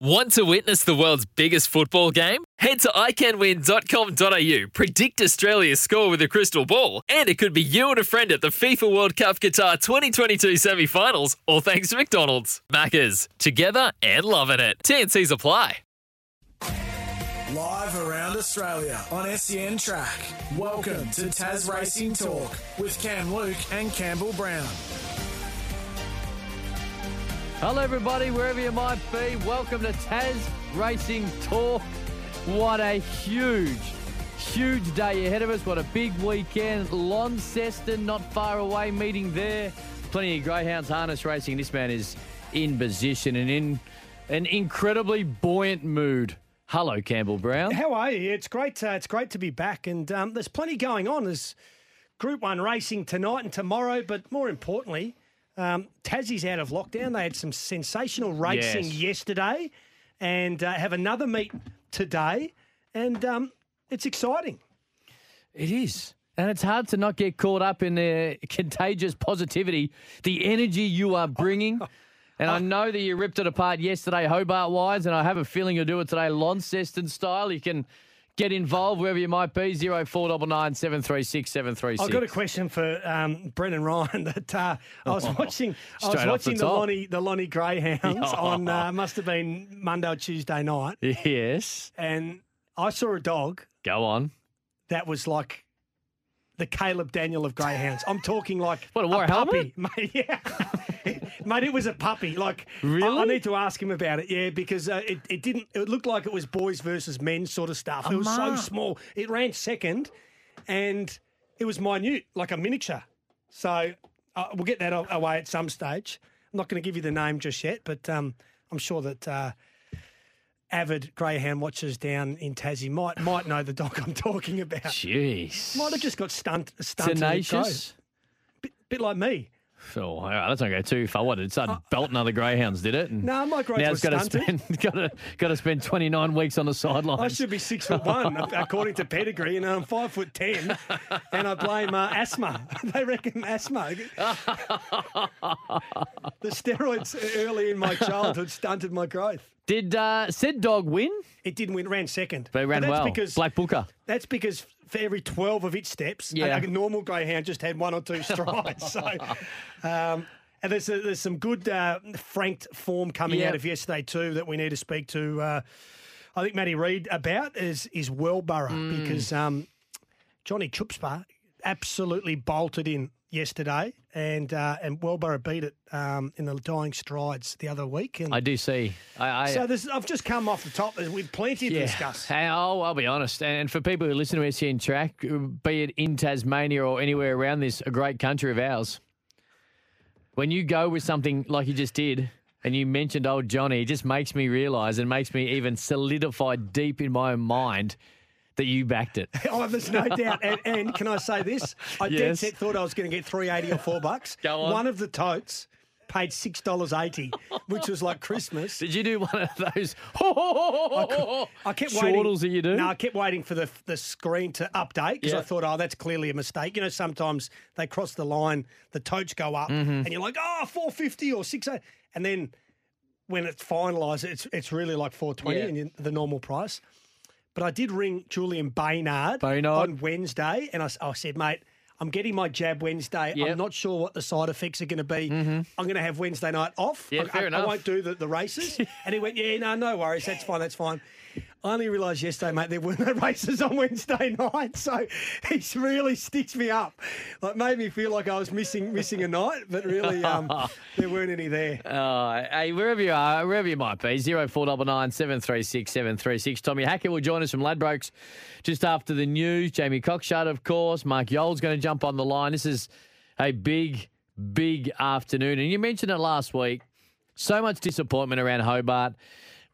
Want to witness the world's biggest football game? Head to iCanWin.com.au, predict Australia's score with a crystal ball, and it could be you and a friend at the FIFA World Cup Qatar 2022 semi finals, all thanks to McDonald's. Maccas, together and loving it. TNC's apply. Live around Australia on SEN Track. Welcome to Tas Racing Talk with Cam Luke and Campbell Brown. Hello, everybody, wherever you might be. Welcome to Tas Racing Talk. What a huge, huge day ahead of us. What a big weekend. Launceston, not far away, meeting there. Plenty of greyhounds harness racing. This man is in position and in an incredibly buoyant mood. Hello, Campbell Brown. How are you? It's great. Uh, it's great to be back, and um, there's plenty going on. There's Group One racing tonight and tomorrow, but more importantly, um, Tassie's out of lockdown. They had some sensational racing Yes. yesterday, and uh, have another meet today, and um, it's exciting. It is. And it's hard to not get caught up in the contagious positivity, the energy you are bringing. And I know that you ripped it apart yesterday, Hobart wise, and I have a feeling you'll do it today, Launceston style. You can get involved wherever you might be. Zero four double nine seven three six seven three six. I've got a question for um, Brennan Ryan. That uh, I was watching. I was watching the the. Lonnie the Lonnie Greyhounds on uh, must have been Monday or Tuesday night, Yes. and I saw a dog Go on. that was like the Caleb Daniel of greyhounds. I'm talking like What, wore a puppy. Yeah, mate, it was a puppy. Like, I- I, need to ask him about it. Yeah, because uh, it, it didn't. It looked like it was boys versus men sort of stuff. It was so small. It ran second, and it was minute, like a miniature. So uh, we'll get that away at some stage. I'm not going to give you the name just yet, but um, I'm sure that. Uh, Avid greyhound watchers down in Tassie might might know the dog I'm talking about. Jeez. Might have just got stunt, stunted. Tenacious. Bit, bit like me. Oh, let's not go too far. What, it started belting other greyhounds, did it? And Uh, No, my growth now was it's got to stunted. spend got to got to spend 29 weeks on the sidelines. I should be six foot one according to pedigree, and I'm five foot ten, and I blame uh, asthma. they reckon asthma. the steroids early in my childhood stunted my growth. Did uh, said dog win? It didn't win. It ran second. But it ran that's well. Because, Black Booker. That's because for every twelve of its steps, Yeah. a, normal greyhound just had one or two strides. so, um, and there's a, there's some good uh, franked form coming Yep. out of yesterday too that we need to speak to. Uh, I think Matty Reid about is is Wellborough Mm. because um, Johnny Chutzpah absolutely bolted in yesterday, and uh, and Wellborough beat it um, in the dying strides the other week. And I do see. I, I so there's, I've just come off the top with plenty to discuss. Hey, I'll, I'll be honest. And for people who listen to SEN Track, be it in Tasmania or anywhere around this, a great country of ours, when you go with something like you just did, and you mentioned old Johnny, it just makes me realise and makes me even solidify deep in my own mind that you backed it. Oh, there's no doubt. And, and can I say this? I dead set thought I was going to get three eighty or four bucks. Go on. One of the totes paid six dollars eighty, which was like Christmas. Did you do one of those I kept chortles waiting. that you do? No, I kept waiting for the the screen to update because Yeah. I thought, oh, that's clearly a mistake. You know, sometimes they cross the line, the totes go up, Mm-hmm. and you're like, oh, 450 or six, and then when it's finalised, it's it's really like four twenty Yeah. and the normal price. But I did ring Julian Baynard, Baynard. on Wednesday, and I said, mate. I'm getting my jab Wednesday. Yep. I'm not sure what the side effects are going to be. Mm-hmm. I'm going to have Wednesday night off. Yeah, I, fair I- I won't do the, the races. and he went, yeah, no, no worries. That's fine. That's fine. I only realised yesterday, mate, there were no races on Wednesday night. So he's really stitched me up. Like made me feel like I was missing missing a night, but really um, there weren't any there. Uh, hey, wherever you are, wherever you might be, zero four double nine seven three six seven three six. Tommy Hackett will join us from Ladbrokes just after the news. Jamie Cockshutt, of course. Mark Yole's going to jump on the line. This is a big, big afternoon, and you mentioned it last week. So much disappointment around Hobart.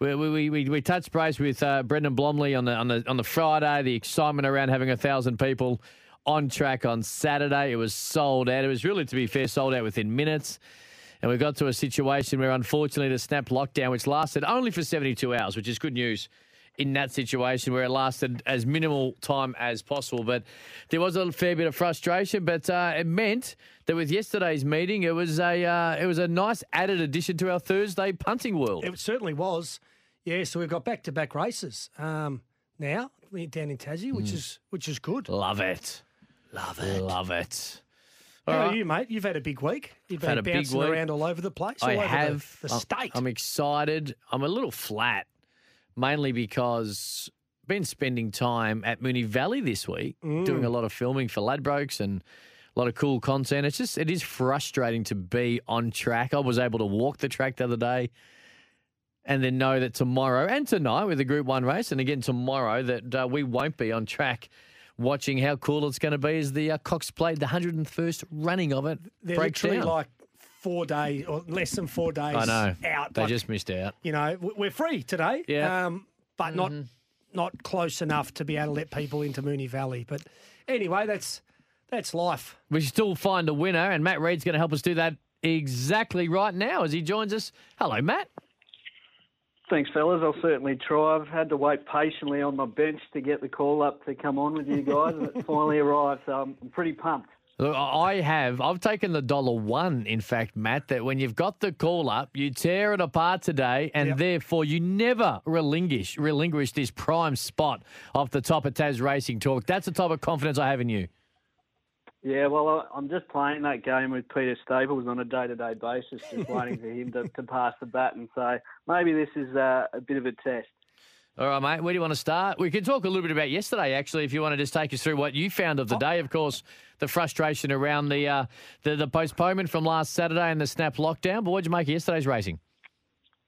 We, we, we, we touched base with uh, Brendan Blomley on the on the on the Friday. The excitement around having a thousand people on track on Saturday. It was sold out. It was really, to be fair, sold out within minutes. And we got to a situation where, unfortunately, the snap lockdown, which lasted only for 72 hours, which is good news in that situation where it lasted as minimal time as possible. But there was a fair bit of frustration. But uh, it meant that with yesterday's meeting, it was a uh, it was a nice added addition to our Thursday punting world. It certainly was. Yeah, so we've got back to back races um, now we're down in Tassie, which Mm. is which is good. Love it. Love it. Love it. How All are right. you, mate? You've had a big week. You've I've had been a big bouncing week. around all over the place. All I over have. the, the I'm- state. I'm excited. I'm a little flat, mainly because I've been spending time at Moonee Valley this week, Mm. doing a lot of filming for Ladbrokes and a lot of cool content. It's just it is frustrating to be on track. I was able to walk the track the other day. And then know that tomorrow and tonight with the Group One race, and again tomorrow that uh, we won't be on track, watching how cool it's going to be as the uh, Cox Plate, the 101st running of it, They're breaks down. like four days or less than four days I know out. they Like, just missed out. you know, we're free today. Yeah. Mm-hmm. Um, but not not close enough to be able to let people into Moonee Valley. But anyway, that's that's life. We still find a winner, and Matt Reid's going to help us do that exactly right now as he joins us. Hello, Matt. Thanks, fellas. I'll certainly try. I've had to wait patiently on my bench to get the call up to come on with you guys, and it finally arrived. So I'm pretty pumped. Look, I have. I've taken the dollar one, in fact, Matt, that when you've got the call up, you tear it apart today, and Yep. therefore you never relinquish relinquish this prime spot off the top of Tas Racing Talk. That's the type of confidence I have in you. Yeah, well, I'm just playing that game with Peter Staples on a day-to-day basis, just waiting for him to, to pass the baton. So maybe this is uh, a bit of a test. All right, mate. Where do you want to start? We can talk a little bit about yesterday, actually, if you want to just take us through what you found of the day. Of course, the frustration around the uh, the, the postponement from last Saturday and the snap lockdown. But what did you make of yesterday's racing?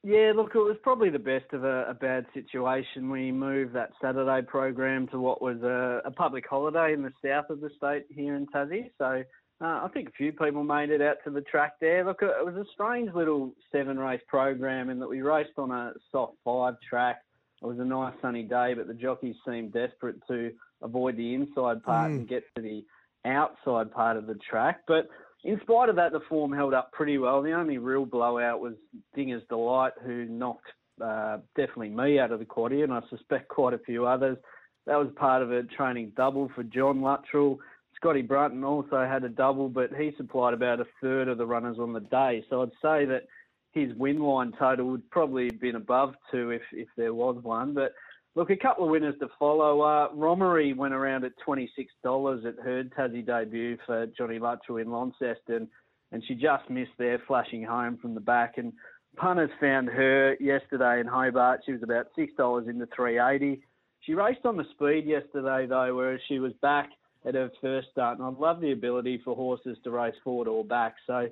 Yeah, look, it was probably the best of a, a bad situation. We moved that Saturday program to what was a, a public holiday in the south of the state here in Tassie. So uh, I think a few people made it out to the track there. Look, it was a strange little seven race program in that we raced on a soft five track. It was a nice sunny day, but the jockeys seemed desperate to avoid the inside part and get to the outside part of the track. But in spite of that, the form held up pretty well. The only real blowout was Dinger's Delight, who knocked uh, definitely me out of the quaddy, and I suspect quite a few others. That was part of a training double for John Luttrell. Scotty Brunton also had a double, but he supplied about a third of the runners on the day. So I'd say that his win line total would probably have been above two if, if there was one. But look, a couple of winners to follow. Uh, Romery went around at $26 at her Tassie debut for Johnny Luttrell in Launceston, and she just missed there, flashing home from the back. And punters found her yesterday in Hobart. She was about $6 into 380 She raced on the speed yesterday, though, whereas she was back at her first start. And I'd love the ability for horses to race forward or back. So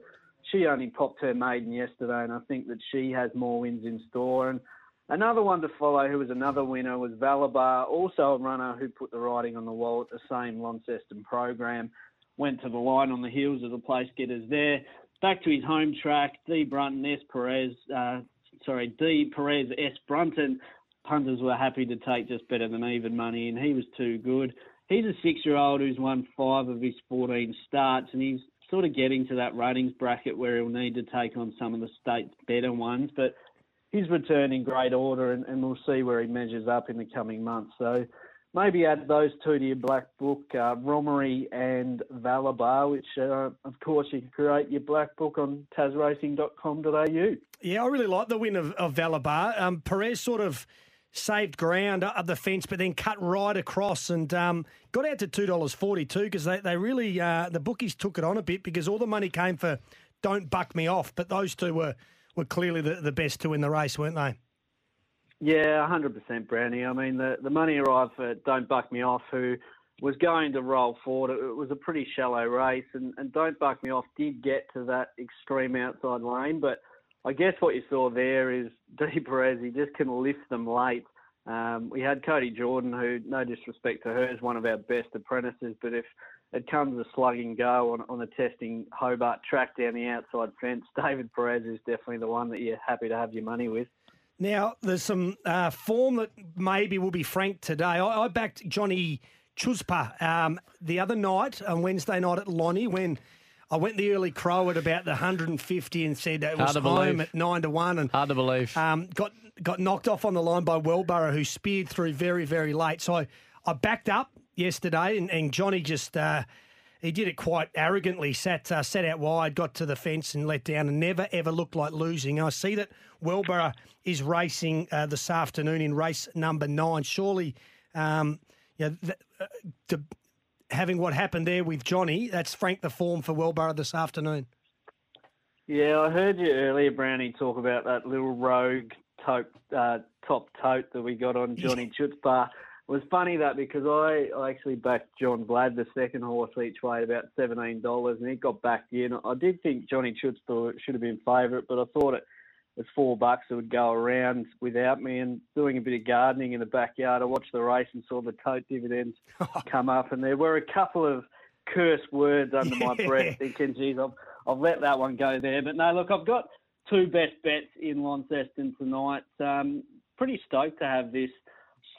she only popped her maiden yesterday, and I think that she has more wins in store. And another one to follow, who was another winner, was Valabar, also a runner who put the riding on the wall at the same Launceston program. Went to the line on the heels of the place getters there. Back to his home track, D. Brunton, S. Perez, uh, sorry, D. Perez, S. Brunton. Punters were happy to take just better than even money, and he was too good. He's a six-year-old who's won five of his 14 starts, and he's sort of getting to that ratings bracket where he'll need to take on some of the state's better ones. But he's returned in great order, and, and we'll see where he measures up in the coming months. So maybe add those two to your black book, uh, Romery and Valabar, which, uh, of course, you can create your black book on tasracing.com.au. Yeah, I really like the win of, of Valabar. Um, Perez sort of saved ground up the fence, but then cut right across and um, got out to two dollars forty two because they they really uh, the bookies took it on a bit because all the money came for don't buck me off, but those two were were clearly the, the best two in the race, weren't they? Yeah, 100% Brownie. I mean, the, the money arrived for Don't Buck Me Off, who was going to roll forward. It was a pretty shallow race, and, and Don't Buck Me Off did get to that extreme outside lane, but I guess what you saw there is D. Perez, he just can lift them late. Um, we had Cody Jordan, who, no disrespect to her, is one of our best apprentices, but if it comes a slug and go on, on the testing Hobart track down the outside fence, David Perez is definitely the one that you're happy to have your money with. Now, there's some uh, form that maybe will be frank today. I, I backed Johnny Chutzpah um, the other night on Wednesday night at Lonnie when I went the early crow at about the 150 and said it was Hard to home believe. at 9 to 1 and Hard to believe. um, got got knocked off on the line by Wellborough, who speared through very, very late. So I, I backed up yesterday, and, and Johnny just uh, he did it quite arrogantly. Sat uh, sat out wide, got to the fence and let down, and never ever looked like losing. I see that Wellborough is racing uh, this afternoon in race number nine. Surely, um, you know, th- uh, to, having what happened there with Johnny, that's Frank the form for Wellborough this afternoon. Yeah, I heard you earlier, Brownie, talk about that little rogue tote, uh, top tote that we got on Johnny Chutzpah. It was funny that because I, I actually backed John Blad, the second horse each way, at about seventeen dollars, and he got backed in. I did think Johnny Chutzpah should have been favourite, but I thought it was four bucks it would go around without me. And doing a bit of gardening in the backyard, I watched the race and saw the tote dividends come up, and there were a couple of curse words under my breath, thinking, "Geez, I've, I've let that one go there." But no, look, I've got two best bets in Launceston tonight. Um, pretty stoked to have this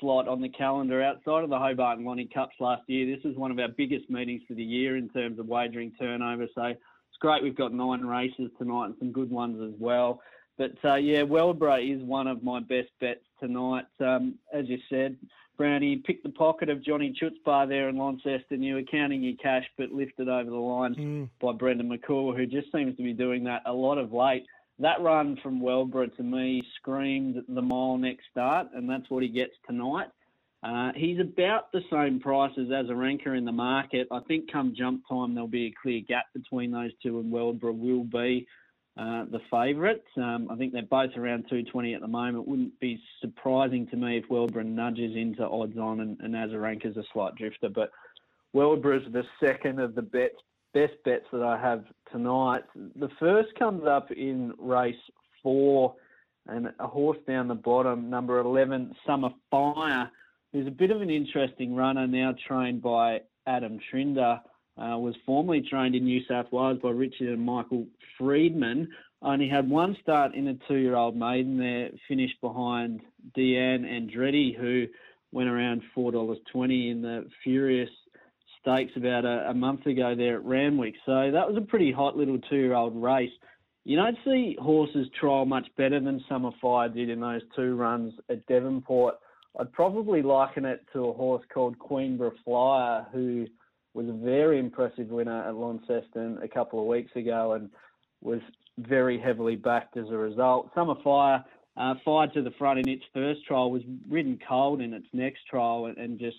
slot on the calendar. Outside of the Hobart and Lonnie Cups last year, this is one of our biggest meetings for the year in terms of wagering turnover. So it's great we've got nine races tonight and some good ones as well. But uh, yeah, Wellborough is one of my best bets tonight. Um, as you said, Brownie picked the pocket of Johnny Chutzpah there in Launceston. You were counting your cash, but lifted over the line Mm. by Brendan McCall, who just seems to be doing that a lot of late. That run from Wellborough to me screamed the mile next start, and that's what he gets tonight. Uh, he's about the same price as Azarenka in the market. I think come jump time there'll be a clear gap between those two, and Wellborough will be uh, the favourite. Um, I think they're both around 220 at the moment. Wouldn't be surprising to me if Wellborough nudges into odds on and, and Azarenka's a slight drifter, but Wellborough's the second of the bets, best bets that I have tonight. The first comes up in race four, and a horse down the bottom, number 11, Summer Fire, who's a bit of an interesting runner, now trained by Adam Trinder. Uh, was formerly trained in New South Wales by Richard and Michael Freedman. Only had one start in a two-year-old maiden there, finished behind Deanne Andretti, who went around four dollars twenty in the Furious Stakes about a, a month ago there at Randwick. So that was a pretty hot little two-year-old race. You don't see horses trial much better than Summer Fire did in those two runs at Devonport. I'd probably liken it to a horse called Queenborough Flyer, who was a very impressive winner at Launceston a couple of weeks ago and was very heavily backed as a result. Summer Fire uh, fired to the front in its first trial, was ridden cold in its next trial and, and just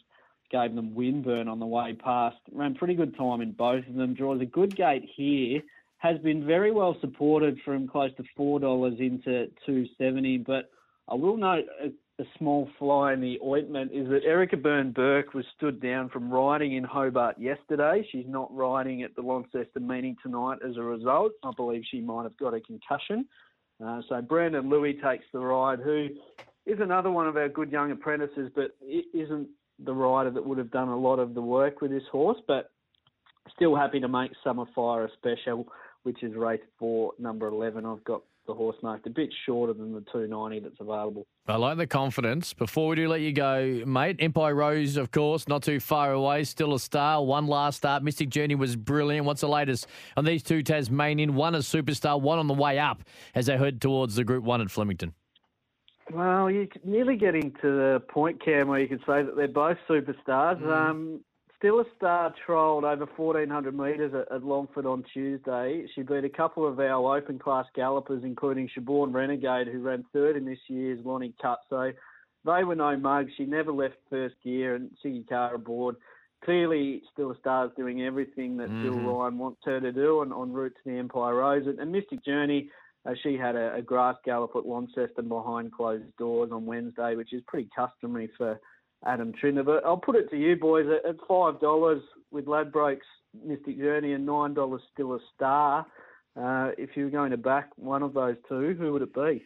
gave them windburn on the way past. Ran pretty good time in both of them. Draws a good gate here. Has been very well supported from close to four dollars into two seventy. But I will note a, a small fly in the ointment is that Erica Byrne Burke was stood down from riding in Hobart yesterday. She's not riding at the Launceston meeting tonight as a result. I believe she might have got a concussion. Uh, so Brandon Louis takes the ride, who is another one of our good young apprentices, but isn't the rider that would have done a lot of the work with this horse. But still happy to make Summer Fire a special, which is race four, number 11. I've got the horse marked a bit shorter than the 290 that's available. I like the confidence. Before we do let you go, mate, Empire Rose, of course, not too far away, still a star. One last start. Mystic Journey was brilliant. What's the latest on these two Tasmanian? One a superstar, one on the way up as they head towards the Group 1 at Flemington. Well, you're nearly getting to the point, Cam, where you could say that they're both superstars. Um, Still a star trolled over 1,400 metres at, at Longford on Tuesday. She beat a couple of our open class gallopers, including Shaborn Renegade, who ran third in this year's Lonnie Cup. So they were no mugs. She never left first gear, and Siggy Carr aboard. Clearly, Still a Star's doing everything that Bill Ryan wants her to do on, en route to the Empire Rose. And, and Mystic Journey, uh, she had a, a grass gallop at Launceston behind closed doors on Wednesday, which is pretty customary for Adam. But I'll put it to you boys at, at five dollars with Ladbrokes Mystic Journey and nine dollars still a star. Uh, if you were going to back one of those two, who would it be?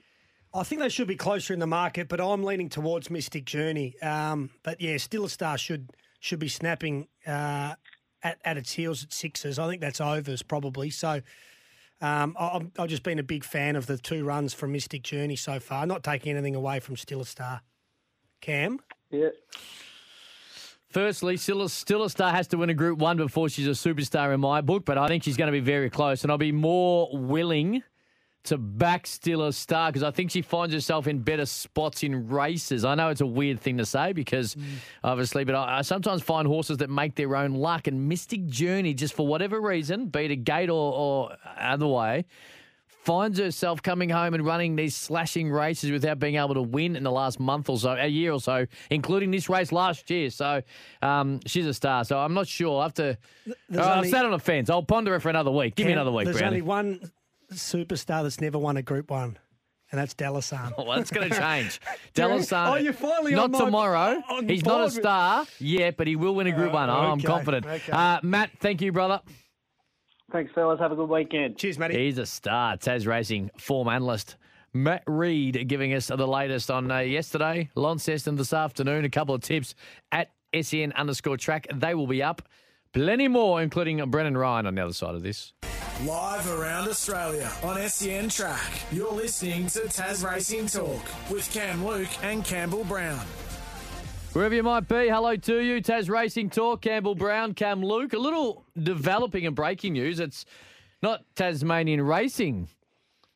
I think they should be closer in the market, but I'm leaning towards Mystic Journey. Um, but yeah, still a star should should be snapping uh, at, at its heels at sixes. I think that's overs probably. So um, I- I'm, I've just been a big fan of the two runs from Mystic Journey so far. Not taking anything away from Still a Star. Cam, Yeah. Firstly, still a, still a star has to win a Group One before she's a superstar in my book, but I think she's going to be very close, and I'll be more willing to back Still a Star because I think she finds herself in better spots in races. I know it's a weird thing to say because Mm. obviously, but I, I sometimes find horses that make their own luck and Mystic Journey, just for whatever reason, be it a gate or, or other way, finds herself coming home and running these slashing races without being able to win in the last month or so, a year or so, including this race last year. So um, she's a star. So I'm not sure. I have to. There's I've sat on the fence. I'll ponder it for another week. Give me another week, There's Brownie. only one superstar that's never won a Group One, and that's Delasan. Well, that's going to change. Do you. Oh, you're finally not on my- tomorrow. on He's not a star yet, but he will win a Group One. I'm confident. okay. Uh, Matt, thank you, brother. Thanks, fellas. Have a good weekend. Cheers, Matty. He's a star. Tas Racing form analyst. Matt Reid giving us the latest on uh, yesterday, Launceston this afternoon. A couple of tips at SEN underscore track. They will be up. Plenty more, including Brennan Ryan on the other side of this. Live around Australia on SEN Track. You're listening to Tas Racing Talk with Cam Luke and Campbell Brown. Wherever you might be, hello to you. Tas Racing Talk, Campbell Brown, Cam Luke. A little developing and breaking news. It's not Tasmanian racing,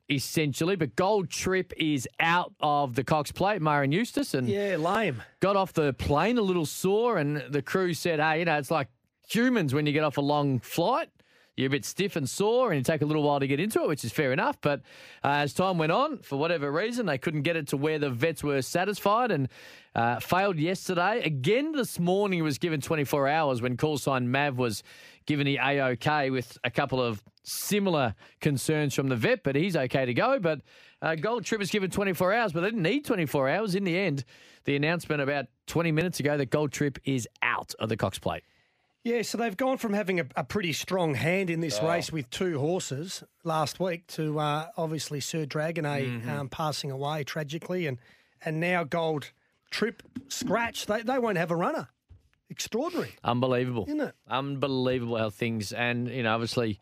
essentially, but Gold Trip is out of the Cox Plate, Myron Eustace, and Yeah, lame. got off the plane a little sore. And the crew said, hey, you know, it's like humans when you get off a long flight. You're a bit stiff and sore, and you take a little while to get into it, which is fair enough. But uh, as time went on, for whatever reason, they couldn't get it to where the vets were satisfied and uh, failed yesterday. Again, this morning it was given 24 hours when call sign Mav was given the AOK with a couple of similar concerns from the vet, but he's okay to go. But uh, Gold Trip was given 24 hours, but they didn't need 24 hours. In the end, the announcement about 20 minutes ago that Gold Trip is out of the Cox Plate. Yeah, so they've gone from having a, a pretty strong hand in Oh. this race with two horses last week to uh, obviously Sir Dragonet Mm-hmm. um, passing away tragically, and and now Gold Trip scratch. They they won't have a runner. Extraordinary, Unbelievable. isn't it? Unbelievable how things, and, you know, obviously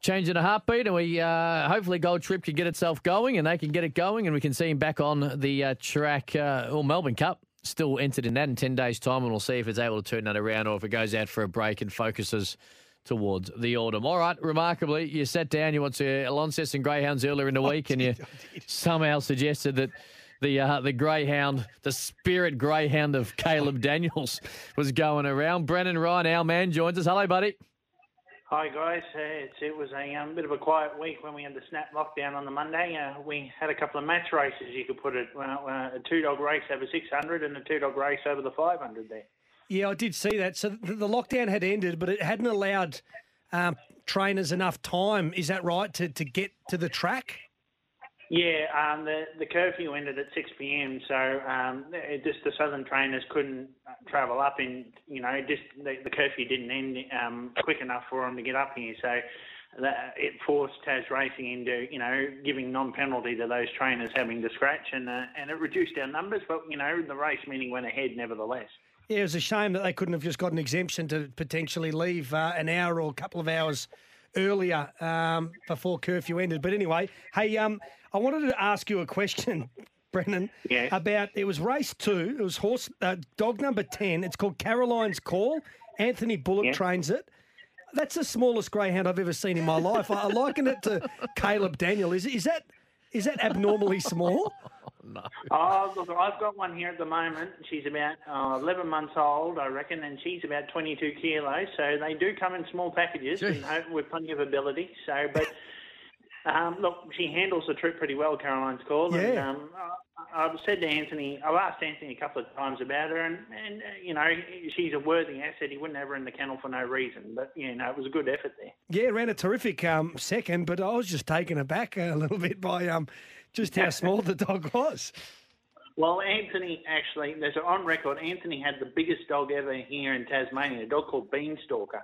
changing a heartbeat, and we uh, hopefully Gold Trip can get itself going, and they can get it going, and we can see him back on the uh, track, uh, or Melbourne Cup. Still entered in that in 10 days' time, and we'll see if it's able to turn that around or if it goes out for a break and focuses towards the autumn. All right, remarkably, you sat down, you went to Launceston Greyhounds earlier in the week, and you somehow suggested that the uh, the greyhound, the spirit greyhound of Caleb Daniels, was going around. Brennan Ryan, our man, joins us. Hello, buddy. Hi guys, uh, it's, it was a um, bit of a quiet week when we had the snap lockdown on the Monday. Uh, we had a couple of match races, you could put it, uh, uh, a two dog race over 600 and a two dog race over the 500 there. Yeah, I did see that. So the, the lockdown had ended, but it hadn't allowed um, trainers enough time. Is that right to to get to the track? Yeah, um, the the curfew ended at 6 p.m. So um, it just the southern trainers couldn't uh, travel up in, you know, just the, the curfew didn't end um, quick enough for them to get up here. So that, it forced Tas Racing into, you know, giving non-penalty to those trainers having to scratch, and uh, and it reduced our numbers. But you know, the race meeting went ahead nevertheless. Yeah, it was a shame that they couldn't have just got an exemption to potentially leave uh, an hour or a couple of hours earlier um, before curfew ended. But anyway, hey, um, I wanted to ask you a question, Brennan. Yeah. About it was race two. It was horse uh, dog number ten. It's called Caroline's Call. Anthony Bullock Yeah. trains it. That's the smallest greyhound I've ever seen in my life. I, I liken it to Caleb Daniel. Is is that is that abnormally small? Oh, look, I've got one here at the moment. She's about uh, 11 months old, I reckon, and she's about 22 kilos. So they do come in small packages and hope with plenty of ability. So, but um, look, she handles the trip pretty well, Caroline's call. And, Yeah. um, I- I've said to Anthony, I've asked Anthony a couple of times about her, and, and uh, you know, she's a worthy asset. He wouldn't have her in the kennel for no reason. But, you know, it was a good effort there. Yeah, ran a terrific um, second, but I was just taken aback a little bit by um, just how small the dog was. Well, Anthony actually, there's a, on record, Anthony had the biggest dog ever here in Tasmania, a dog called Beanstalker.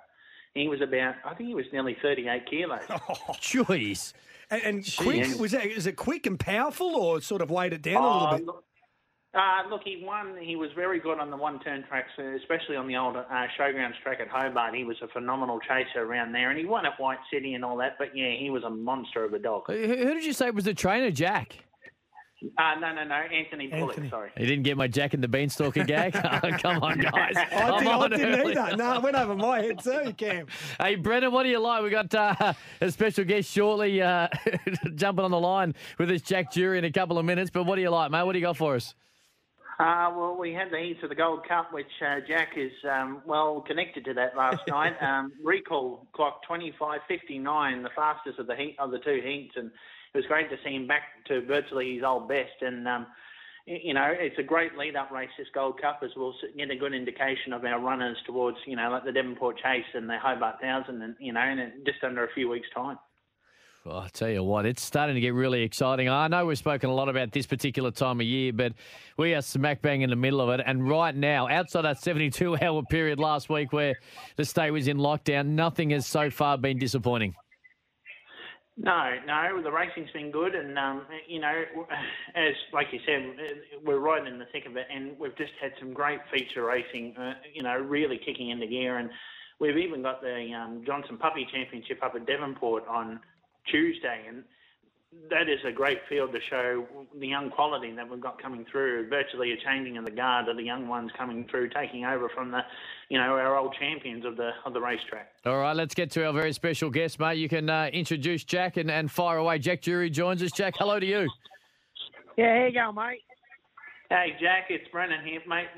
He was about, I think he was nearly 38 kilos. Oh, Jeez. And, and quick was that? Is it quick and powerful, or sort of weighed it down a Uh, little bit? Look, uh, look, he won. He was very good on the one-turn tracks, especially on the old uh, showgrounds track at Hobart. He was a phenomenal chaser around there, and he won at White City and all that. But yeah, he was a monster of a dog. Who, who did you say was the trainer, Jack? Uh, no, no, no. Anthony Bullock. Anthony. Sorry. You didn't get my Jack and the Beanstalker gag? Oh, come on, guys. I, I'm did, I on didn't early. either. No, it went over my head too, Cam. Hey, Brennan, what do you like? We got uh, a special guest shortly uh, jumping on the line with us, Jack Jury, in a couple of minutes. But what do you like, mate? What do you got for us? Uh, well, we had the heats of the Gold Cup, which uh, Jack is um, well connected to that last night. Um, recall clock 25.59, the fastest of the heat of the two heats, and it was great to see him back to virtually his old best. And um, you know, it's a great lead-up race this Gold Cup, as we'll get a good indication of our runners towards you know like the Devonport Chase and the Hobart Thousand, and you know, in just under a few weeks' time. Well, I tell you what, it's starting to get really exciting. I know we've spoken a lot about this particular time of year, but we are smack bang in the middle of it. And right now, outside that 72 hour period last week where the state was in lockdown, nothing has so far been disappointing. No, no, the racing's been good, and um, you know, as like you said, we're right in the thick of it, and we've just had some great feature racing, uh, you know, really kicking into gear, and we've even got the um, Johnson Puppy Championship up at Devonport on Tuesday, and that is a great field to show the young quality that we've got coming through. Virtually a changing of the guard of the young ones coming through, taking over from the, you know, our old champions of the of the racetrack. All right, let's get to our very special guest, mate. You can uh, introduce Jack and, and fire away. Jack Jury joins us. Jack, hello to you. Yeah, here you go, mate. Hey, Jack, it's Brennan here, mate.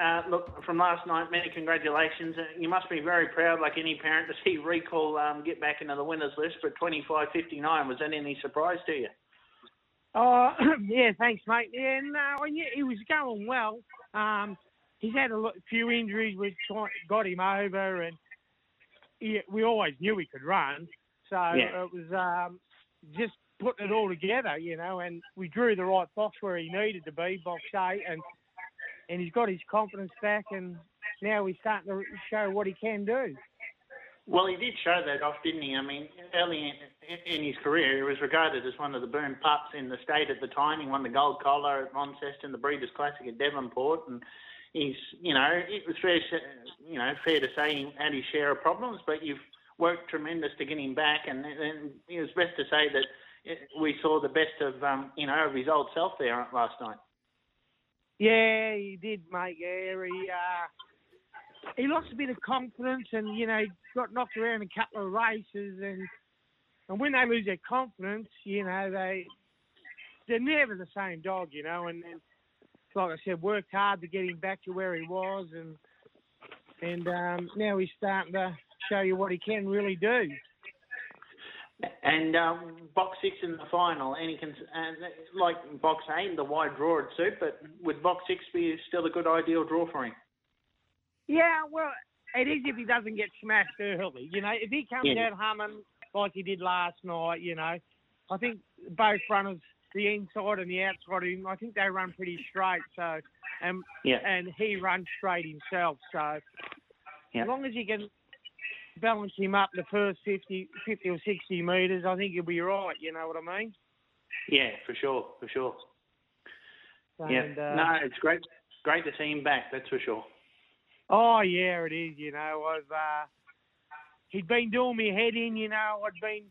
Uh, look, from last night, many congratulations. Uh, You must be very proud, like any parent, to see Recall um, get back into the winners list for 25.59. Was that any surprise to you? Oh, yeah, thanks, mate. Yeah, no, knew he was going well. Um, he's had a few injuries which got him over, and he, we always knew he could run. So Yeah. it was um, just putting it all together, you know, and we drew the right box where he needed to be, box eight, and and he's got his confidence back, and now he's starting to show what he can do. Well, he did show that off, didn't he? I mean, early in, in his career, he was regarded as one of the boom pups in the state at the time. He won the gold collar at Launceston, the Breeders' Classic at Devonport, and he's, you know, it was fair, you know, fair to say he had his share of problems, but you've worked tremendous to get him back, and, and it was best to say that we saw the best of, um, you know, of his old self there last night. Yeah, he did, mate. Yeah, he uh, he lost a bit of confidence, and you know, got knocked around a couple of races, and and when they lose their confidence, you know, they they're never the same dog, you know. And, and like I said, worked hard to get him back to where he was, and and um, now he's starting to show you what he can really do. And um, box six in the final, any cons- and like box eight, the wide draw would suit, but would box six be still a good ideal draw for him? Yeah, well, it is if he doesn't get smashed early. You know, if he comes Yeah. out humming like he did last night, you know, I think both runners, the inside and the outside of him, I think they run pretty straight. So, and Yeah. and he runs straight himself. So, Yeah. as long as you can balance him up the first 50, 50 or 60 metres, I think he'll be right. You know what I mean? Yeah, for sure, for sure. Yeah, uh, no, it's great, great to see him back. That's for sure. Oh yeah, it is. You know, I've uh, he'd been doing me head in. You know, I'd been,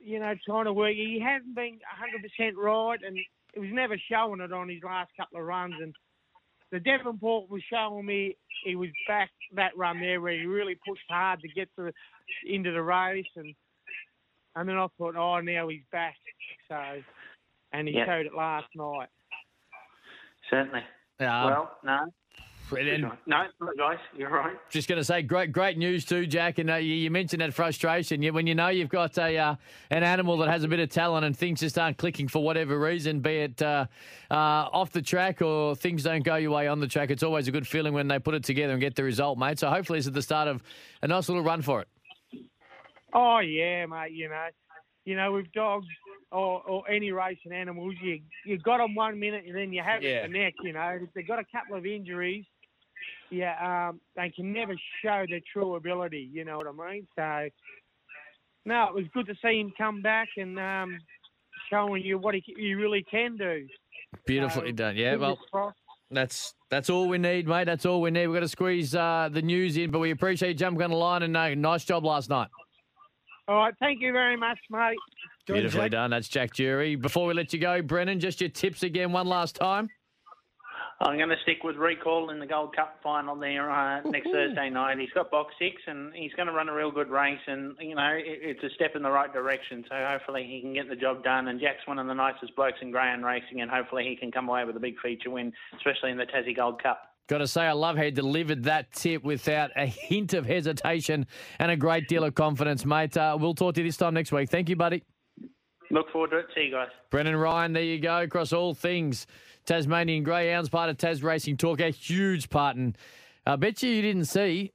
you know, trying to work. He hasn't been hundred percent right, and it was never showing it on his last couple of runs. And the Devonport was showing me he was back that run there where he really pushed hard to get to into the race, and and then I thought, oh, now he's back. So, and he Yeah. showed it last night. Certainly. Uh, well, no, for and- no, guys, you're right. Just going to say, great, great news too, Jack. And uh, you, you mentioned that frustration. You, when you know you've got a uh, an animal that has a bit of talent and things just aren't clicking for whatever reason, be it uh, uh, off the track or things don't go your way on the track, it's always a good feeling when they put it together and get the result, mate. So hopefully, it's at the start of a nice little run for it. Oh yeah, mate. You know, you know, with dogs or, or any racing animals, you you got them one minute and then you have Yeah. it the next. You know, if they've got a couple of injuries, yeah, um, they can never show their true ability. You know what I mean? So, no, it was good to see him come back and um, showing you what he, he really can do. Beautifully So, done. Yeah, well, crossed. that's that's all we need, mate. That's all we need. We've got to squeeze uh, the news in, but we appreciate you jumping on the line and uh, nice job last night. All right, thank you very much, mate. Good on you, Beautifully Jack. done. That's Jack Jury. Before we let you go, Brennan, just your tips again one last time. I'm going to stick with recall in the Gold Cup final there uh, next Thursday night. He's got box six and he's going to run a real good race, and you know it, it's a step in the right direction. So hopefully he can get the job done. And Jack's one of the nicest blokes in greyhound racing, and hopefully he can come away with a big feature win, especially in the Tassie Gold Cup. Got to say, I love how he delivered that tip without a hint of hesitation and a great deal of confidence, mate. Uh, we'll talk to you this time next week. Thank you, buddy. Look forward to it. See you guys. Brennan Ryan, there you go, across all things. Tasmanian Greyhounds, part of Tas Racing Talk, a huge part. And I bet you you didn't see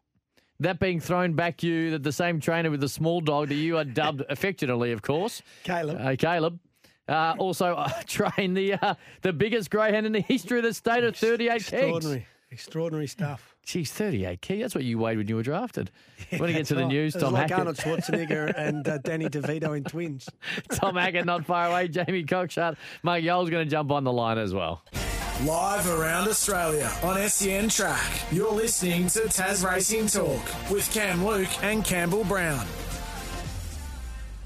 that being thrown back you, that the same trainer with the small dog that you are dubbed affectionately, of course. Caleb. Uh, Caleb. Uh, also uh, trained the uh, the biggest greyhound in the history of the state of 38 kegs. Extraordinary. Extraordinary stuff. Geez, 38 key. That's what you weighed when you were drafted. when we get to the Right. news, It was Tom like Hackett. Arnold Schwarzenegger and uh, Danny DeVito in Twins. Tom Hackett not far away. Jamie Cockshutt. Mike Yole's going to jump on the line as well. Live around Australia on SEN Track. You're listening to Tas Racing Talk with Cam Luke and Campbell Brown.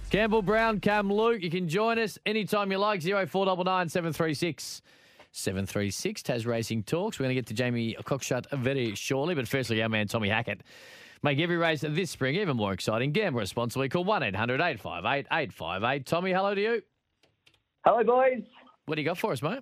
Campbell Brown, Cam Luke. You can join us anytime you like. 0499 736 736. Tas Racing Talks. We're going to get to Jamie Cockshutt very shortly, but firstly, our man Tommy Hackett. Make every race this spring even more exciting. Gamble responsibly. Call 1 800 858 858. Tommy, hello to you. Hello, boys. What do you got for us, mate?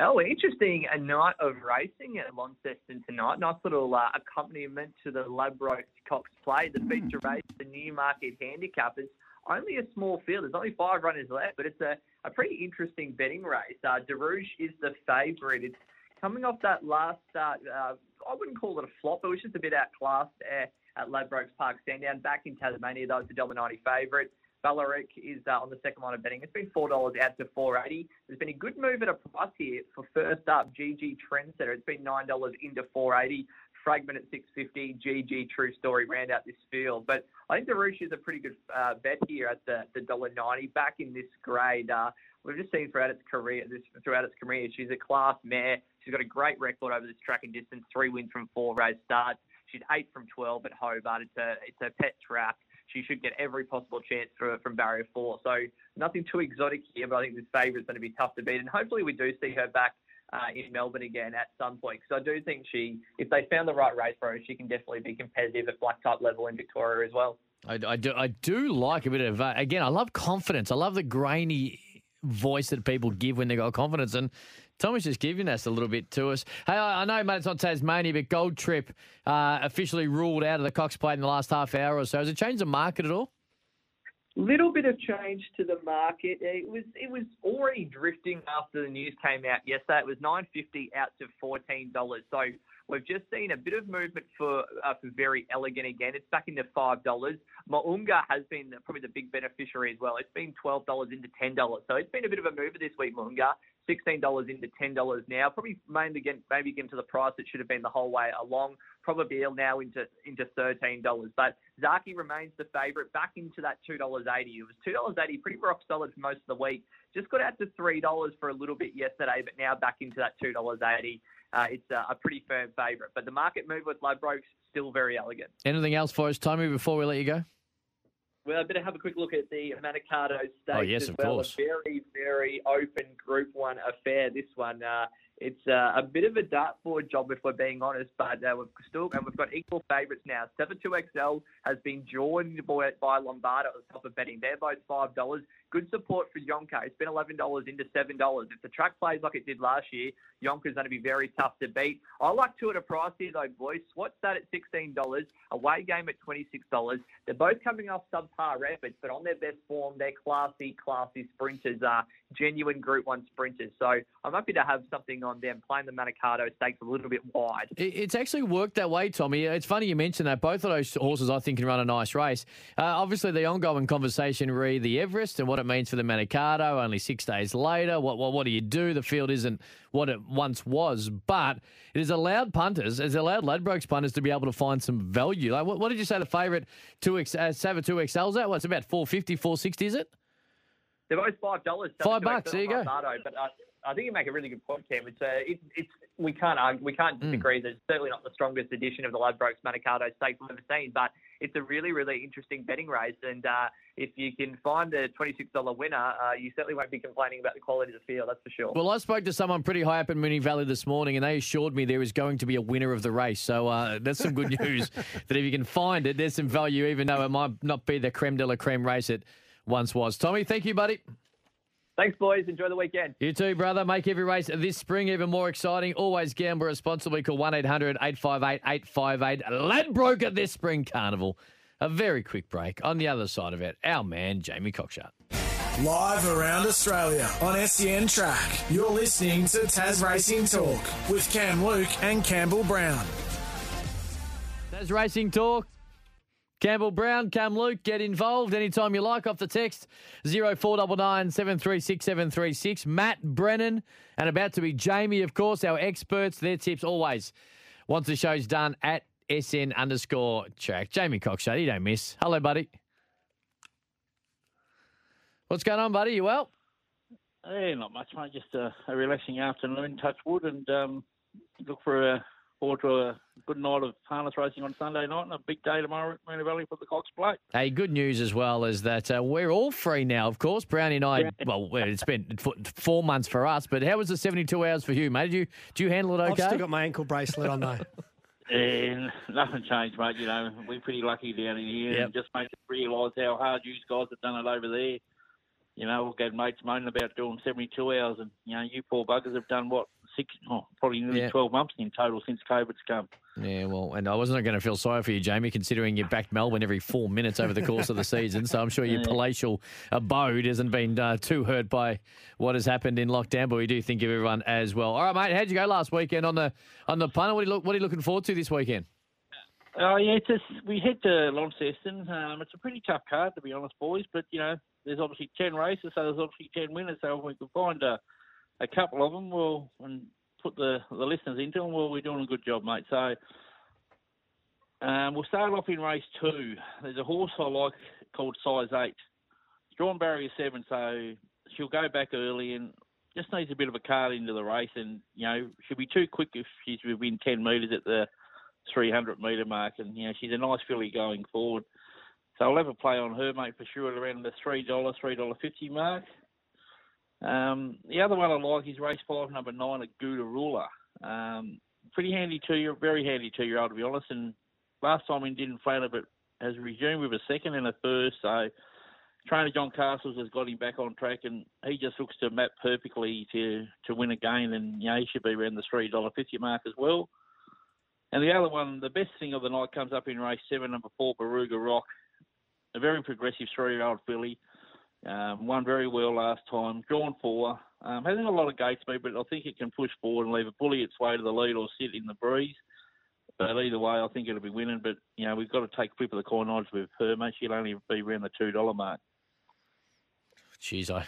Oh, interesting. A night of racing at Launceston tonight. Nice little uh, accompaniment to the Ladbrokes Cox Plate. The feature race, the Newmarket Handicappers. Only a small field. There's only five runners left, but it's a, a pretty interesting betting race. Uh, Darouche is the favourite. It's coming off that last start. Uh, I wouldn't call it a flop, but it was just a bit outclassed there at Ladbrokes Park Sandown. Back in Tasmania, though, it's a $1.90 favourite. Ballaric is uh, on the second line of betting. It's been four dollars out to four eighty. There's been a good move at a price here for first up GG Trendsetter. It's been nine dollars into four eighty. Fragment at six fifty. GG True Story round out this field, but I think the Roosh is a pretty good uh, bet here at the the dollar ninety. Back in this grade, uh, we've just seen throughout its career, this throughout its career, she's a class mare. She's got a great record over this track and distance. Three wins from four race starts. She's eight from twelve at Hobart. It's a it's a pet track she should get every possible chance for, from barrier four. So nothing too exotic here, but I think this favourite's going to be tough to beat. And hopefully we do see her back uh, in Melbourne again at some point. Because I do think she, if they found the right race for her, she can definitely be competitive at black type level in Victoria as well. I, I do. I do like a bit of uh, again. I love confidence. I love the grainy voice that people give when they got confidence. And Tommy's just giving us a little bit to us. Hey, I, know, mate, it's not Tasmania, but Gold Trip uh, officially ruled out of the Cox Plate in the last half hour or so. Has it changed the market at all? Little bit of change to the market. It was it was already drifting after the news came out yesterday. It was nine fifty out to fourteen dollars. So we've just seen a bit of movement for uh, for Verry Elleegant again. It's back into five dollars. Mo'unga has been probably the big beneficiary as well. It's been twelve dollars into ten dollars. So it's been a bit of a mover this week, Mo'unga. Sixteen dollars into ten dollars now. Probably mainly again maybe again to the price it should have been the whole way along. Probably now into into thirteen dollars. But Zaaki remains the favourite, back into that two dollars eighty. It was two dollars eighty, pretty rock solid for most of the week. Just got out to three dollars for a little bit yesterday, but now back into that two dollars eighty. Uh, it's a, a pretty firm favourite. But the market move with Ladbrokes still Verry Elleegant. Anything else for us, Tommy, before we let you go? Well, I better have a quick look at the Manikato Stakes Oh, yes, as of well. course. A very, very open Group One affair. This one, uh, it's uh, a bit of a dartboard job if we're being honest, but uh, we've still and we've got equal favourites now. Seven Two XL has been joined by, by Lombardo at the top of betting. They're both five dollars. Good support for Yonka. It's been eleven dollars into seven dollars. If the track plays like it did last year, Yonka's going to be very tough to beat. I like two at a price here though, boys. What's that at sixteen dollars? Away game at twenty six dollars. They're both coming off subpar efforts, but on their best form, they're classy, classy sprinters, uh, genuine Group One sprinters. So I'm happy to have something on them playing the Manikato stakes a little bit wide. It's actually worked that way, Tommy. It's funny you mentioned that. Both of those horses, I think, can run a nice race. Uh, obviously, the ongoing conversation re the Everest and what it means for the Manikato. Only six days later, what, what what do you do? The field isn't what it once was, but it has allowed punters, it has allowed Ladbrokes punters to be able to find some value. Like, what, what did you say the favourite two X uh, Savatoxl's at? What's about 450, 460, Is it? They're both five dollars. Five bucks, there you go. But uh, I think you make a really good point, Cam. It's uh, it, it's we can't argue, we can't disagree that it's certainly not the strongest edition of the Ladbrokes Manikato Stakes we've ever seen, but it's a really really interesting betting race, and uh, if you can find a twenty six dollar winner, uh, you certainly won't be complaining about the quality of the field. That's for sure. Well, I spoke to someone pretty high up in Moonee Valley this morning, and they assured me there is going to be a winner of the race. So uh, that's some good news. that if you can find it, there's some value, even though it might not be the creme de la creme race it once was. Tommy, thank you, buddy. Thanks, boys. Enjoy the weekend. You too, brother. Make every race this spring even more exciting. Always gamble responsibly. Call 1 800 858 858. Ladbroke this spring carnival. A very quick break. On the other side of it, our man, Jamie Cockshutt. Live around Australia on SEN Track. You're listening to Tas Racing Talk with Cam Luke and Campbell Brown. Tas Racing Talk. Campbell Brown, Cam Luke, get involved anytime you like off the text 0499 736 736. Matt Brennan and about to be Jamie, of course, our experts. Their tips always once the show's done at SEN underscore track. Jamie Cockshutt, you don't miss. Hello, buddy. What's going on, buddy? You well? Hey, not much, mate. Just a, a relaxing afternoon, touch wood, and um, look for a forward to a good night of harness racing on Sunday night and a big day tomorrow at Moonee Valley for the Cox Plate. Hey, good news as well is that uh, we're all free now, of course. Brownie and I, well, it's been four months for us, but how was the 72 hours for you, mate? Did you, did you handle it okay? I've still got my ankle bracelet on, though. And nothing changed, mate. You know, we're pretty lucky down in here Yep. and just make us realise how hard you guys have done it over there. You know, we'll get mates moaning about doing 72 hours, and, you know, you poor buggers have done what, six, oh, probably nearly Yeah. 12 months in total since COVID's come. Yeah, well, and I wasn't going to feel sorry for you, Jamie, considering you backed Melbourne every four minutes over the course of the season. So I'm sure your Yeah. palatial abode hasn't been uh, too hurt by what has happened in lockdown. But we do think of everyone as well. All right, mate. How'd you go last weekend on the on the punter? What are you look, What are you looking forward to this weekend? Oh yeah, it's just, we head to Launceston. Um, it's a pretty tough card to be honest, boys. But you know, there's obviously ten races, so there's obviously ten winners. So if we can find a, a couple of them, we'll and put the the listeners into them. Well, we're doing a good job, mate. So um, we'll start off in race two. There's a horse I like called Size Eight. It's drawn barrier seven, so she'll go back early and just needs a bit of a card into the race. And you know, she'll be too quick if she's within ten metres at the 300 metre mark, and you know she's a nice filly going forward. So I'll have a play on her, mate, for sure, around the three dollar, three dollar fifty mark. Um, the other one I like is race five, number nine, at Ruler. Um, pretty handy two year, very handy two year old to be honest. And last time he didn't flatter, but has resumed with a second and a first. So trainer John Castles has got him back on track, and he just looks to map perfectly to to win again. And know he should be around the three dollar fifty mark as well. And the other one, the best thing of the night comes up in race seven, number four, Baruga Rock. A very progressive three-year-old filly. Um, won very well last time. Drawn four. Um, hasn't got a lot of gate speed, but I think it can push forward and leave a bully its way to the lead or sit in the breeze. But either way, I think it'll be winning. But, you know, we've got to take flip of the coin odds with her, mate. She'll only be around the $2 mark. Jeez, I.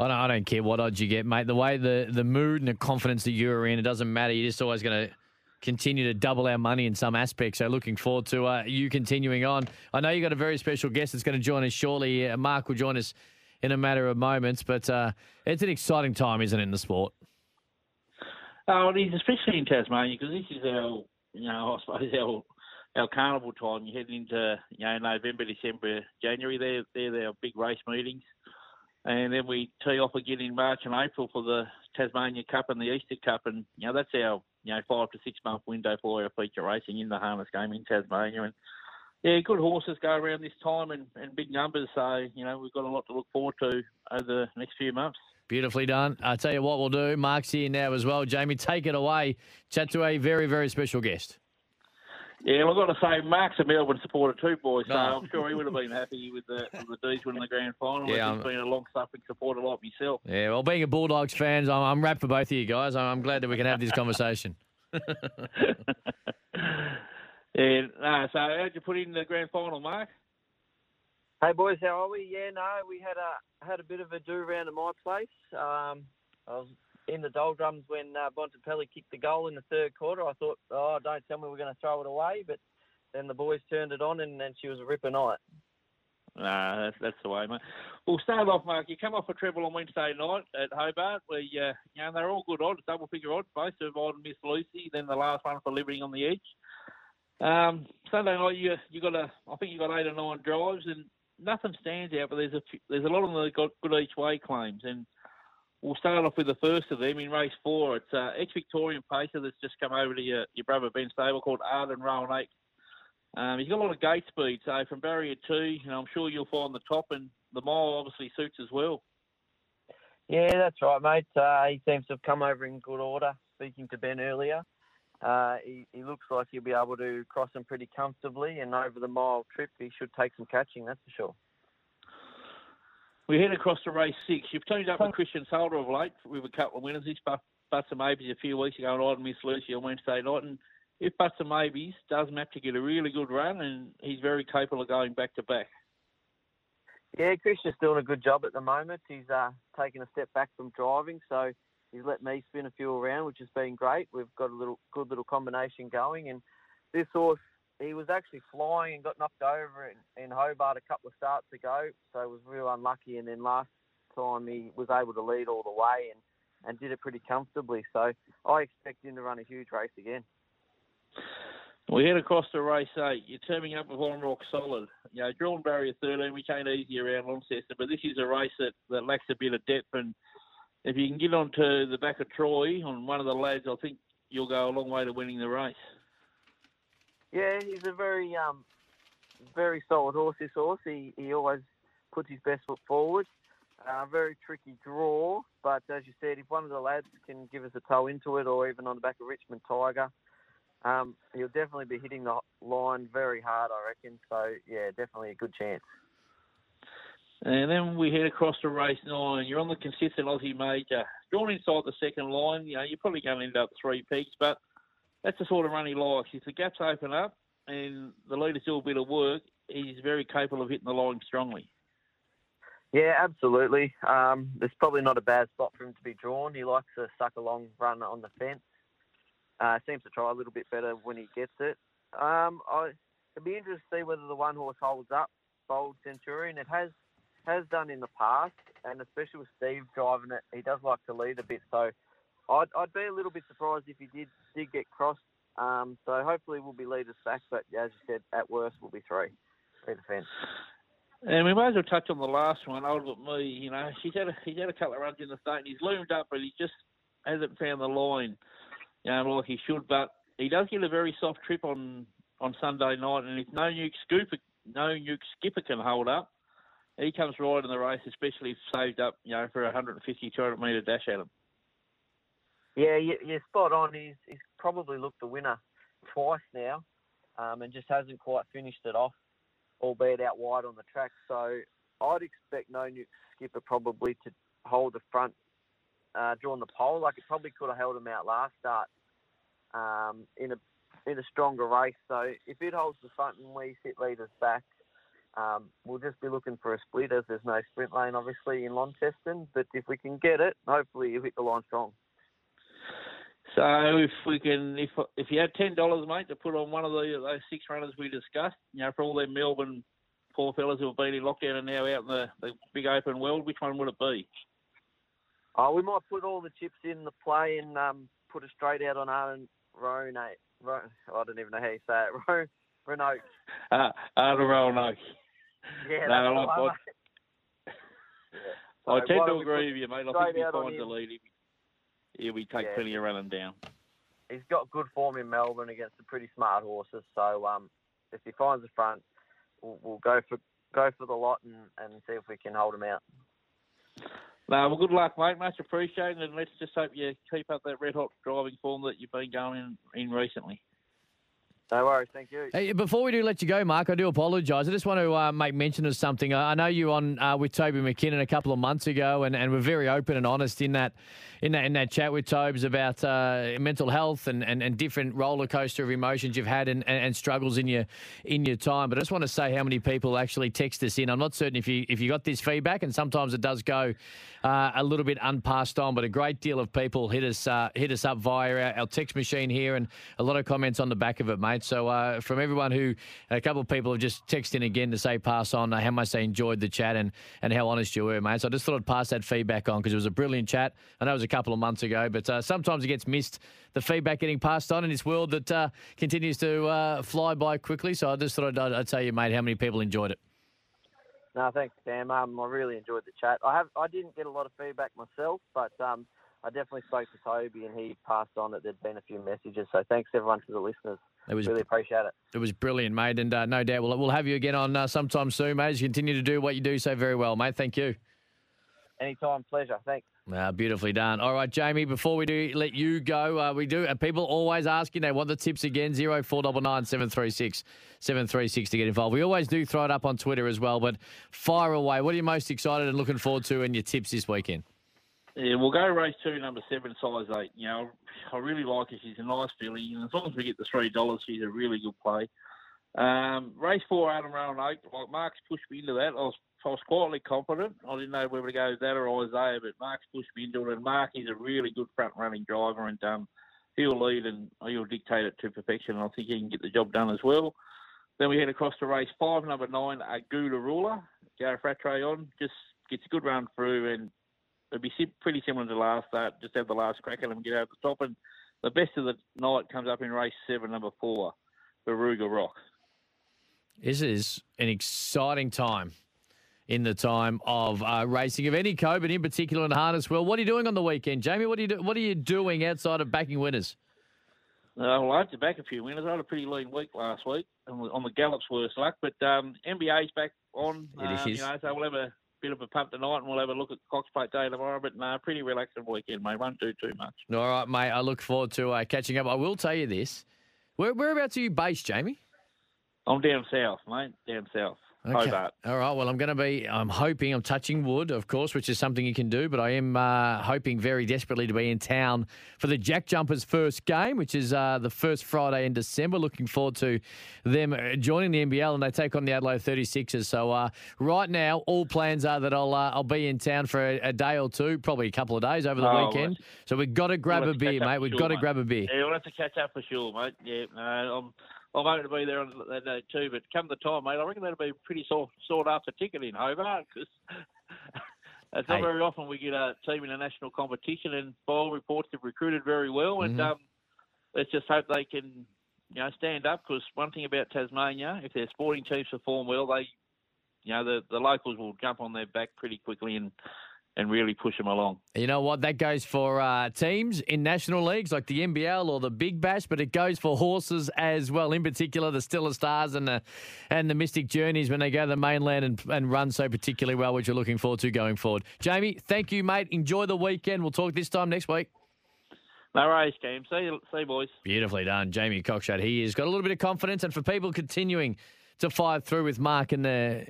I don't, I don't care what odds you get, mate. The way the, the mood and the confidence that you're in, it doesn't matter. You're just always going to continue to double our money in some aspects. So looking forward to uh, you continuing on. I know you've got a very special guest that's going to join us shortly. Uh, Mark will join us in a matter of moments, but uh, it's an exciting time, isn't it, in the sport? Oh, it is, especially in Tasmania, because this is our, you know, I suppose our our carnival time. You're heading into, you know, November, December, January. They're they're our big race meetings, and then we tee off again in March and April for the Tasmania Cup and the Easter Cup, and you know that's our you know five to six month window for our feature racing in the harness game in Tasmania, and yeah, good horses go around this time and, and big numbers. So you know we've got a lot to look forward to over the next few months. Beautifully done. I tell you what we'll do. Mark's here now as well. Jamie, take it away. Chat to a very, very special guest. Yeah, well, I've got to say, Mark's a Melbourne supporter too, boy. So Oh. I'm sure he would have been happy with the with the D's winning the grand final. Yeah, Yeah, I'm- He's been a long-suffering supporter like myself. Yeah, well, being a Bulldogs fan, I'm, I'm wrapped for both of you guys. I'm, I'm glad that we can have this conversation. Yeah, no, so how'd you put in the grand final, Mark? Hey boys, how are we? Yeah, no, we had a had a bit of a do round at my place. Um, I was in the doldrums when uh, Bontempelli kicked the goal in the third quarter. I thought, oh, don't tell me we're going to throw it away, but then the boys turned it on, and, and she was a ripper night. Nah, that's, that's the way, mate. We'll start off, Mark. You come off a treble on Wednesday night at Hobart, where uh, you know they're all good odds, double figure odds, both and Miss Lucy. Then the last one for Living on the Edge. Um, Sunday night, you you got a, I think you got eight or nine drives, and nothing stands out. But there's a few, there's a lot of them that got good each way claims, and we'll start off with the first of them in race four. It's uh, ex Victorian pacer that's just come over to your, your brother Ben Stable called Arden Rowan Eight. Um, he's got a lot of gate speed, so from barrier two, you know, I'm sure you'll find the top, and the mile obviously suits as well. Yeah, that's right, mate. Uh, he seems to have come over in good order. Speaking to Ben earlier, uh, he, he looks like he'll be able to cross him pretty comfortably, and over the mile trip, he should take some catching. That's for sure. We head across to race six. You've teamed up with Christian Salter of late with a couple of winners. This Buster Maybes a few weeks ago, and I Miss Lucy on Wednesday night. And if Buster Maybes does map to get a really good run, and he's very capable of going back to back. Yeah, Christian's doing a good job at the moment. He's uh, taken a step back from driving, so he's let me spin a few around, which has been great. We've got a little good little combination going, and this horse he was actually flying and got knocked over in, in Hobart a couple of starts ago, so was real unlucky. And then last time he was able to lead all the way and, and did it pretty comfortably. So I expect him to run a huge race again. We head across to race eight. You're turning up with On Rock Solid. You know, drawn barrier 13, which ain't easy around Launceston, but this is a race that, that lacks a bit of depth. And if you can get onto the back of Troy on one of the lads, I think you'll go a long way to winning the race. Yeah, he's a very um, very solid horse. This horse, he, he always puts his best foot forward. Uh, very tricky draw, but as you said, if one of the lads can give us a toe into it, or even on the back of Richmond Tiger, um, he'll definitely be hitting the line very hard, I reckon. So yeah, definitely a good chance. And then we head across to race nine. You're on the consistent Aussie major. Drawn inside the second line, you know, you're probably going to end up three peaks, but that's the sort of run he likes. If the gaps open up and the leaders do a bit of work, he's very capable of hitting the line strongly. Yeah, absolutely. Um, there's probably not a bad spot for him to be drawn. He likes to suck a long run on the fence. Uh, seems to try a little bit better when he gets it. Um, I, it'd be interesting to see whether the one horse holds up. Bold Centurion. It has has done in the past, and especially with Steve driving it, he does like to lead a bit. So I'd, I'd be a little bit surprised if he did did get crossed. Um, so hopefully we'll be leaders back, but as you said, at worst we'll be three. Three defence. And we might as well touch on the last one. Old with me, you know, he's had a, he's had a couple of runs in the state, and he's loomed up, but he just hasn't found the line, you know, like he should. But he does get a very soft trip on on Sunday night, and if no nuke scooper, no nuke skipper can hold up, he comes right in the race, especially if saved up, you know, for a 150, 200 metre dash at him. Yeah, you're spot on. He's, he's probably looked the winner twice now um, and just hasn't quite finished it off, albeit out wide on the track. So I'd expect No Nuke Skipper probably to hold the front, uh, drawing the pole. Like it probably could have held him out last start um, in a in a stronger race. So if it holds the front and we sit leaders back, um, we'll just be looking for a split as there's no sprint lane obviously in Launceston. But if we can get it, hopefully you hit the line strong. So if we can, if if you had ten dollars, mate, to put on one of the, those six runners we discussed, you know, for all them Melbourne poor fellas who have been in lockdown and now out in the, the big open world, which one would it be? Oh, we might put all the chips in the play and um, put it straight out on Aaron Roan. Ro, I don't even know how you say it. Ro, Roanoke. Uh, Aaron Roanoke. Yeah, no, I, I, I, I So tend to agree with you, mate. I think he on finds the him? Yeah, we take Yeah. plenty of running down. He's got good form in Melbourne against the pretty smart horses. So um, if he finds the front, we'll, we'll go for go for the lot and, and see if we can hold him out. No, well, good luck, mate. Much appreciated, and let's just hope you keep up that red hot driving form that you've been going in, in recently. No worries. Thank you. Hey, before we do let you go, Mark, I do apologise. I just want to uh, make mention of something. I know you on uh, with Toby McKinnon a couple of months ago, and, and we're very open and honest in that in that in that chat with Tobes about uh, mental health and, and, and different roller coaster of emotions you've had and, and, and struggles in your in your time. But I just want to say how many people actually text us in. I'm not certain if you if you got this feedback, and sometimes it does go uh, a little bit unpassed on. But a great deal of people hit us uh, hit us up via our, our text machine here, and a lot of comments on the back of it, mate. Mate. So uh, from everyone who, a couple of people have just texted in again to say pass on uh, how much they enjoyed the chat and, and how honest you were, mate. So I just thought I'd pass that feedback on because it was a brilliant chat. I know it was a couple of months ago, but uh, sometimes it gets missed, the feedback getting passed on in this world that uh, continues to uh, fly by quickly. So I just thought I'd, I'd tell you, mate, how many people enjoyed it. No, thanks, Cam. Um, I really enjoyed the chat. I have I didn't get a lot of feedback myself, but um, I definitely spoke to Toby and he passed on that there'd been a few messages. So thanks everyone to the listeners. It was really appreciate it. It was brilliant, mate, and uh, no doubt we'll, we'll have you again on uh, sometime soon, mate. As you continue to do what you do so very well, mate. Thank you. Anytime, pleasure. Thanks. Ah, beautifully done. All right, Jamie. Before we do let you go, uh, we do. Uh, people always asking they want the tips again. Zero four double nine seven three six seven three six to get involved. We always do throw it up on Twitter as well. But fire away. What are you most excited and looking forward to in your tips this weekend? Yeah, we'll go race two, number seven, size eight. You know, I really like her. She's a nice filly, and as long as we get the three dollars, she's a really good play. Um, race four, Adam Rowan Oak. Like Mark's pushed me into that. I was, I was quietly confident. I didn't know whether to go that or Isaiah, but Mark's pushed me into it. And Mark is a really good front running driver, and um, he'll lead and he'll dictate it to perfection. And I think he can get the job done as well. Then we head across to race five, number nine, Aguda Ruler. Gareth Rattray on, just gets a good run through, and it'll be pretty similar to last start. Just have the last crack at him, get out the top, and the best of the night comes up in race seven, number four, Baruga Rock. This is an exciting time in the time of uh, racing of any co, but in particular in harness. Well, what are you doing on the weekend, Jamie? What are you do- What are you doing outside of backing winners? Uh, well, I had to back a few winners. I had a pretty lean week last week on the, on the Gallops worst luck, but um, NBA's back on. It um, is. You know, so we'll have a bit of a pump tonight, and we'll have a look at Cox Plate Day tomorrow. But no, pretty relaxing weekend, mate. Won't do too much. All right, mate. I look forward to uh, catching up. I will tell you this. Where, whereabouts are you based, Jamie? I'm down south, mate. Down south. Hobart. All right. Well, I'm going to be. I'm hoping. I'm touching wood, of course, which is something you can do. But I am uh, hoping very desperately to be in town for the Jack Jumpers' first game, which is uh, the first Friday in December. Looking forward to them uh, joining the NBL, and they take on the Adelaide 36ers. So uh, right now, all plans are that I'll uh, I'll be in town for a, a day or two, probably a couple of days over the Oh, weekend. So we've got to grab We'll a beer, mate. We've sure, got to mate. grab a beer. Yeah, we'll have to catch up for sure, mate. Yeah, no, I'm I'm hoping to be there on that day too. But come the time, mate, I reckon that'll be a pretty sought, sought after ticket in Hobart because it's not Hey. very often we get a team in a national competition. And by all reports, they've recruited very well. And Mhm. um, let's just hope they can, you know, stand up. Because one thing about Tasmania, if their sporting teams perform well, they, you know, the the locals will jump on their back pretty quickly and and really push them along. You know what? That goes for uh, teams in national leagues like the NBL or the Big Bash, but it goes for horses as well. In particular, the Still a Stars and the and the Mystic Journeys when they go to the mainland and, and run so particularly well, which you're looking forward to going forward. Jamie, thank you, mate. Enjoy the weekend. We'll talk this time next week. No worries, Cam. See you, see you, boys. Beautifully done, Jamie Cockshutt. He has got a little bit of confidence, and for people continuing to fire through with Mark and the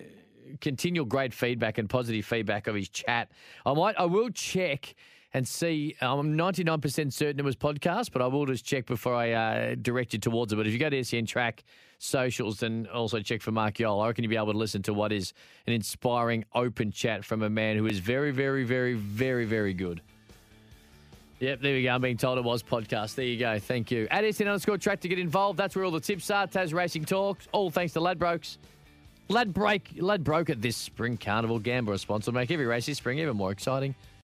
continual great feedback and positive feedback of his chat, I might, I will check and see. I'm 99% certain it was podcast, but I will just check before I uh, direct you towards it. But if you go to SEN Track socials, then also check for Mark Yole. I reckon you'll be able to listen to what is an inspiring, open chat from a man who is very, very, very, very, very good. Yep, there we go. I'm being told it was podcast. There you go. Thank you. At SEN underscore track to get involved. That's where all the tips are. Tasracing Talks. All thanks to Ladbrokes. Ladbroke, Ladbroke at this spring carnival. Gamble a sponsor. Make every race this spring even more exciting.